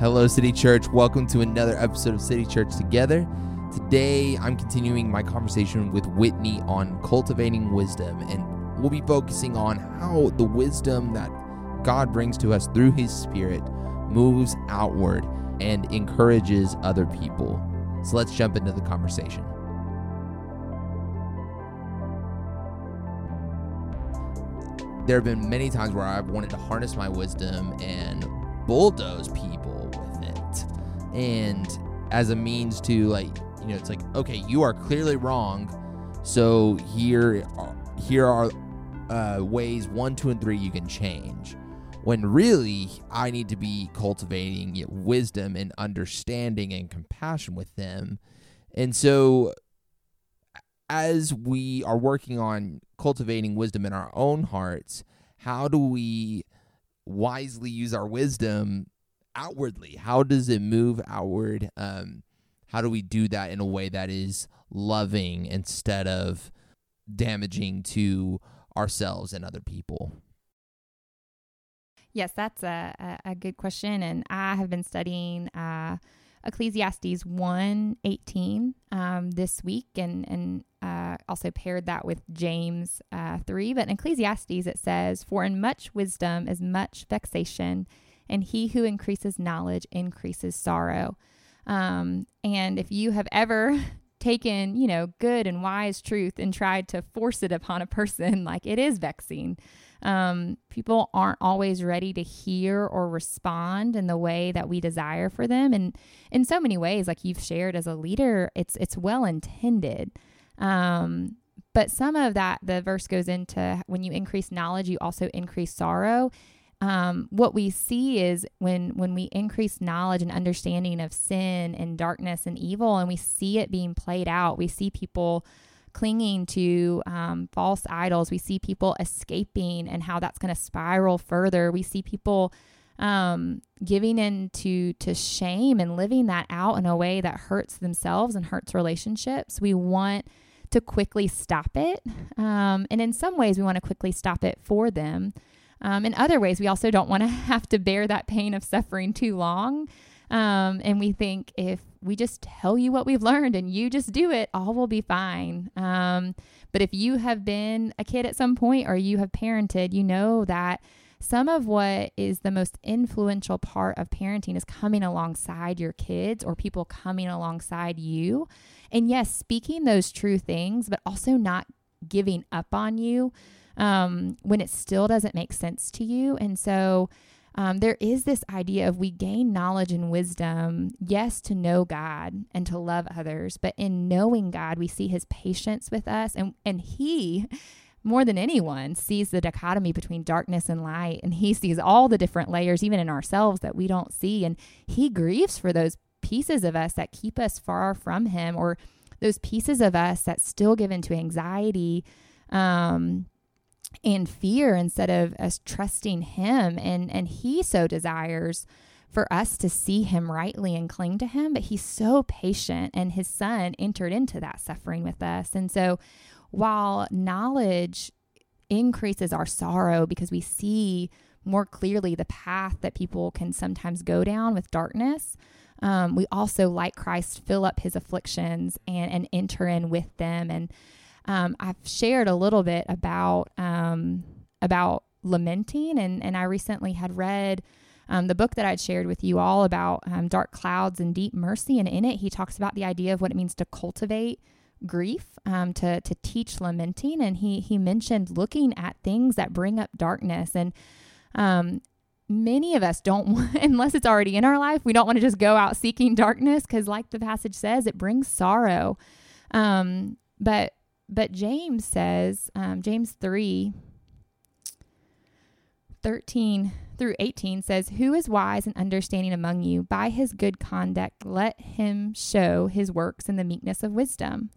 Hello, City Church. Welcome to another episode of City Church Together. Today, I'm continuing my conversation with Whitney on cultivating wisdom, and we'll be focusing on how the wisdom that God brings to us through His Spirit moves outward and encourages other people. So let's jump into the conversation. There have been many times where I've wanted to harness my wisdom and bulldoze people. And as a means to like, you know, it's like, okay, you are clearly wrong. So here here are uh, ways one, two, and three you can change. When really, I need to be cultivating wisdom and understanding and compassion with them. And so, as we are working on cultivating wisdom in our own hearts, how do we wisely use our wisdom outwardly? How does it move outward? Um, how do we do that in a way that is loving instead of damaging to ourselves and other people? Yes, that's a, a, good question. And I have been studying uh, Ecclesiastes 1 18 um, this week and, and uh, also paired that with James uh, 3. But in Ecclesiastes, it says, For in much wisdom is much vexation, and he who increases knowledge increases sorrow. Um, and if you have ever taken, you know, good and wise truth and tried to force it upon a person, like it is vexing. Um, people aren't always ready to hear or respond in the way that we desire for them. And in so many ways, like you've shared as a leader, it's it's well intended. Um, but some of that, the verse goes into when you increase knowledge, you also increase sorrow. Um, what we see is when when we increase knowledge and understanding of sin and darkness and evil, and we see it being played out, we see people clinging to um, false idols. We see people escaping and how that's going to spiral further. We see people um, giving in to, to shame and living that out in a way that hurts themselves and hurts relationships. We want to quickly stop it. Um, and in some ways, we want to quickly stop it for them. Um, in other ways, we also don't want to have to bear that pain of suffering too long. Um, and we think if we just tell you what we've learned and you just do it, all will be fine. Um, but if you have been a kid at some point or you have parented, you know that some of what is the most influential part of parenting is coming alongside your kids or people coming alongside you. And yes, speaking those true things, but also not giving up on you um, when it still doesn't make sense to you. And so, um, there is this idea of we gain knowledge and wisdom, yes, to know God and to love others, but in knowing God, we see his patience with us, and, and he more than anyone sees the dichotomy between darkness and light and he sees all the different layers even in ourselves that we don't see and he grieves for those pieces of us that keep us far from him or those pieces of us that still give into anxiety um, and fear instead of us trusting him. And and he so desires for us to see him rightly and cling to him but he's so patient and his son entered into that suffering with us. And so while knowledge increases our sorrow because we see more clearly the path that people can sometimes go down with darkness um, we also like christ fill up his afflictions and and enter in with them. And um, I've shared a little bit about um, about lamenting, and and I recently had read um, the book that I'd shared with you all about um, dark clouds and deep mercy, and in it he talks about the idea of what it means to cultivate grief, um, to to teach lamenting, and he he mentioned looking at things that bring up darkness and. Um, many of us don't unless it's already in our life we don't want to just go out seeking darkness because like the passage says it brings sorrow um, but but James says, um, James 3 13 through 18 says, Who is wise and understanding among you? By his good conduct, let him show his works in the meekness of wisdom.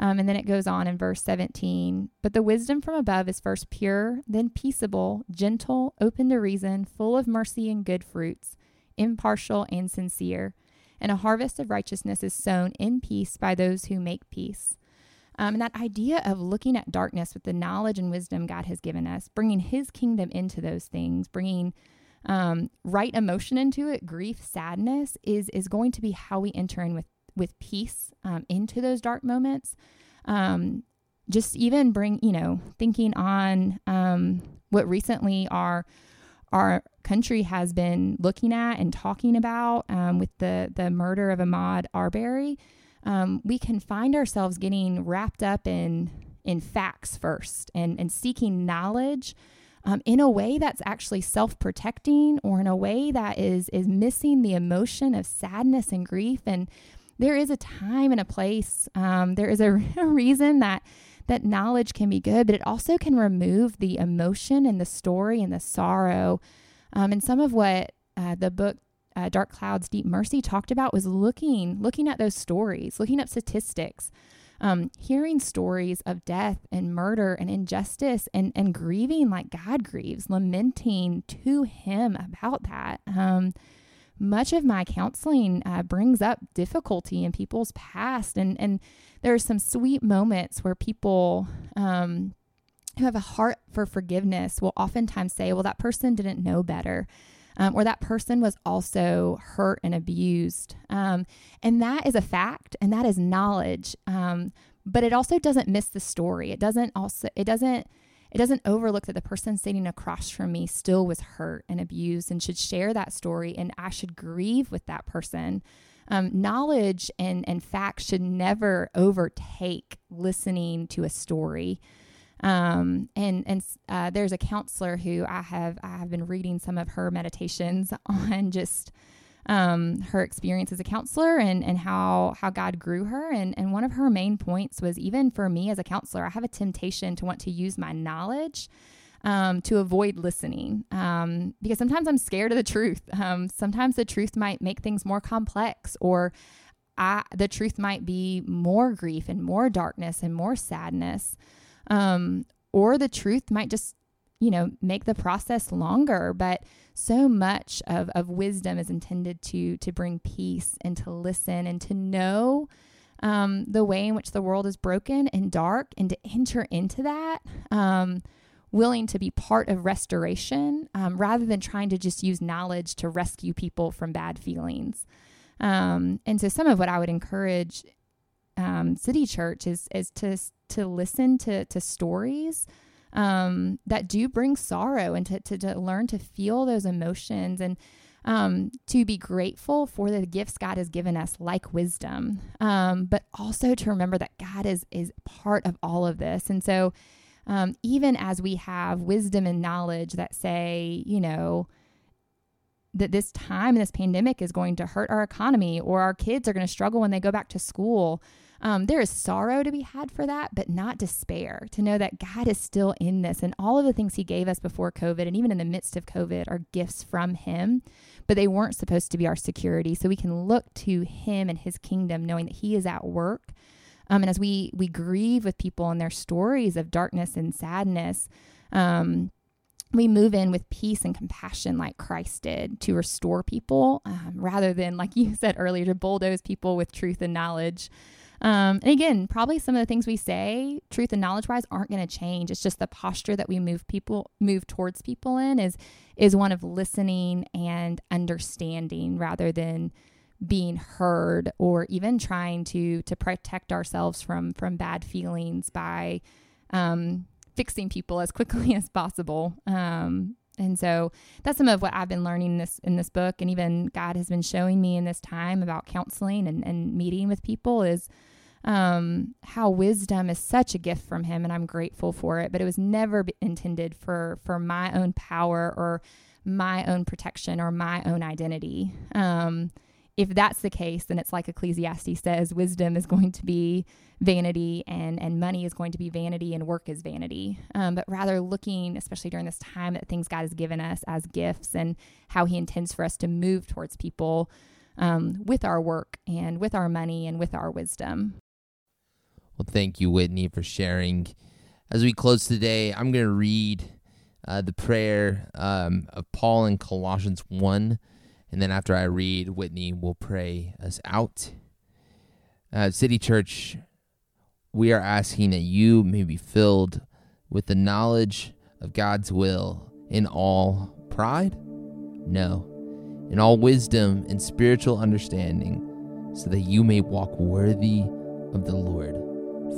Um, and then it goes on in verse 17. But the wisdom from above is first pure, then peaceable, gentle, open to reason, full of mercy and good fruits, impartial and sincere. And a harvest of righteousness is sown in peace by those who make peace. Um, and that idea of looking at darkness with the knowledge and wisdom God has given us, bringing His kingdom into those things, bringing um, right emotion into it, grief, sadness, is is going to be how we enter in with with peace um, into those dark moments. Um, just even bring, you know, thinking on um, what recently our our country has been looking at and talking about um, with the the murder of Ahmaud Arbery. Um, we can find ourselves getting wrapped up in in facts first and and seeking knowledge um, in a way that's actually self-protecting or in a way that is is missing the emotion of sadness and grief. And there is a time and a place um, there is a, reason that that knowledge can be good but it also can remove the emotion and the story and the sorrow. Um, and some of what uh, the book uh, dark clouds deep mercy talked about was looking looking at those stories looking at statistics um, hearing stories of death and murder and injustice and, and grieving like God grieves, lamenting to Him about that. Um, much of my counseling uh, brings up difficulty in people's past, and and there are some sweet moments where people um, who have a heart for forgiveness will oftentimes say, "Well, that person didn't know better." Um, or that person was also hurt and abused. Um, and that is a fact and that is knowledge. Um, but it also doesn't miss the story. It doesn't also, it doesn't, it doesn't overlook that the person sitting across from me still was hurt and abused and should share that story and I should grieve with that person. Um, knowledge and, and facts should never overtake listening to a story. Um, and and uh, there's a counselor who I have I have been reading some of her meditations on just um, her experience as a counselor and and how how God grew her. And and one of her main points was even for me as a counselor, I have a temptation to want to use my knowledge. Um, to avoid listening um, because sometimes I'm scared of the truth. Um, sometimes the truth might make things more complex, or I, the truth might be more grief and more darkness and more sadness. Um, or the truth might just, you know, make the process longer. But so much of, of wisdom is intended to to bring peace and to listen and to know um, the way in which the world is broken and dark and to enter into that. Um, willing to be part of restoration um, rather than trying to just use knowledge to rescue people from bad feelings. Um, and so, some of what I would encourage um, City Church is is to to listen to to stories um, that do bring sorrow and to, to, to learn to feel those emotions and um, to be grateful for the gifts God has given us, like wisdom, um, but also to remember that God is is part of all of this. And so, um, even as we have wisdom and knowledge that say, you know, that this time this pandemic is going to hurt our economy, or our kids are going to struggle when they go back to school, um, there is sorrow to be had for that, but not despair. To know that God is still in this and all of the things He gave us before COVID and even in the midst of COVID are gifts from Him, but they weren't supposed to be our security. So we can look to Him and His kingdom, knowing that He is at work. Um, and as we we grieve with people and their stories of darkness and sadness, um, we move in with peace and compassion like Christ did to restore people um, rather than, like you said earlier, to bulldoze people with truth and knowledge. Um, and again, probably some of the things we say, truth and knowledge wise, aren't going to change. It's just the posture that we move people move towards people in is is one of listening and understanding rather than being heard or even trying to to protect ourselves from from bad feelings by um, fixing people as quickly as possible. Um, and so that's some of what I've been learning in this in this book, and even God has been showing me in this time about counseling and, and meeting with people is um, how wisdom is such a gift from Him, and I'm grateful for it. But it was never intended for for my own power or my own protection or my own identity. Um, if that's the case, then it's like Ecclesiastes says, wisdom is going to be vanity and, and money is going to be vanity and work is vanity. Um, but rather looking, especially during this time, at things God has given us as gifts and how He intends for us to move towards people um, with our work and with our money and with our wisdom. Well, thank you, Whitney, for sharing. As we close today, I'm going to read uh, the prayer um, of Paul in Colossians 1 and then after I read, Whitney will pray us out. Uh, City Church, we are asking that you may be filled with the knowledge of God's will in all pride, No, in all wisdom and spiritual understanding, so that you may walk worthy of the Lord,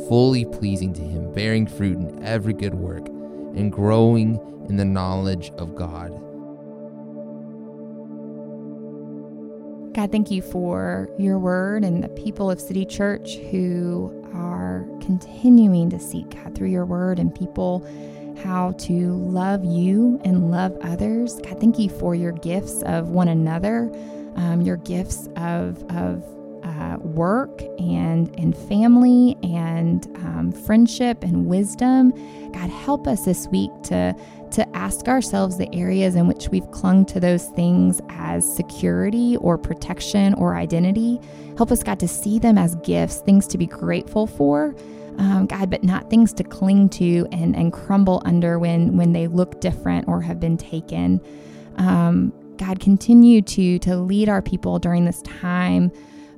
fully pleasing to Him, bearing fruit in every good work, and growing in the knowledge of God. God, thank you for your word and the people of City Church who are continuing to seek God through your word and people how to love you and love others. God, thank you for your gifts of one another, um, your gifts of, of uh, work and, and family and um, friendship and wisdom. God, help us this week to, to ask ourselves the areas in which we've clung to those things as security or protection or identity. Help us, God, to see them as gifts, things to be grateful for. Um, God, but not things to cling to and, and crumble under when when they look different or have been taken. Um, God, continue to to lead our people during this time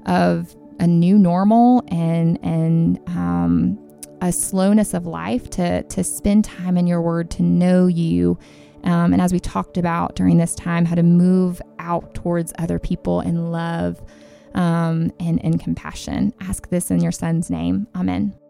of a new normal and and um, a slowness of life to to spend time in your word to know you. Um, and as we talked about during this time how to move out towards other people in love um, and, and compassion. Ask this in your son's name. Amen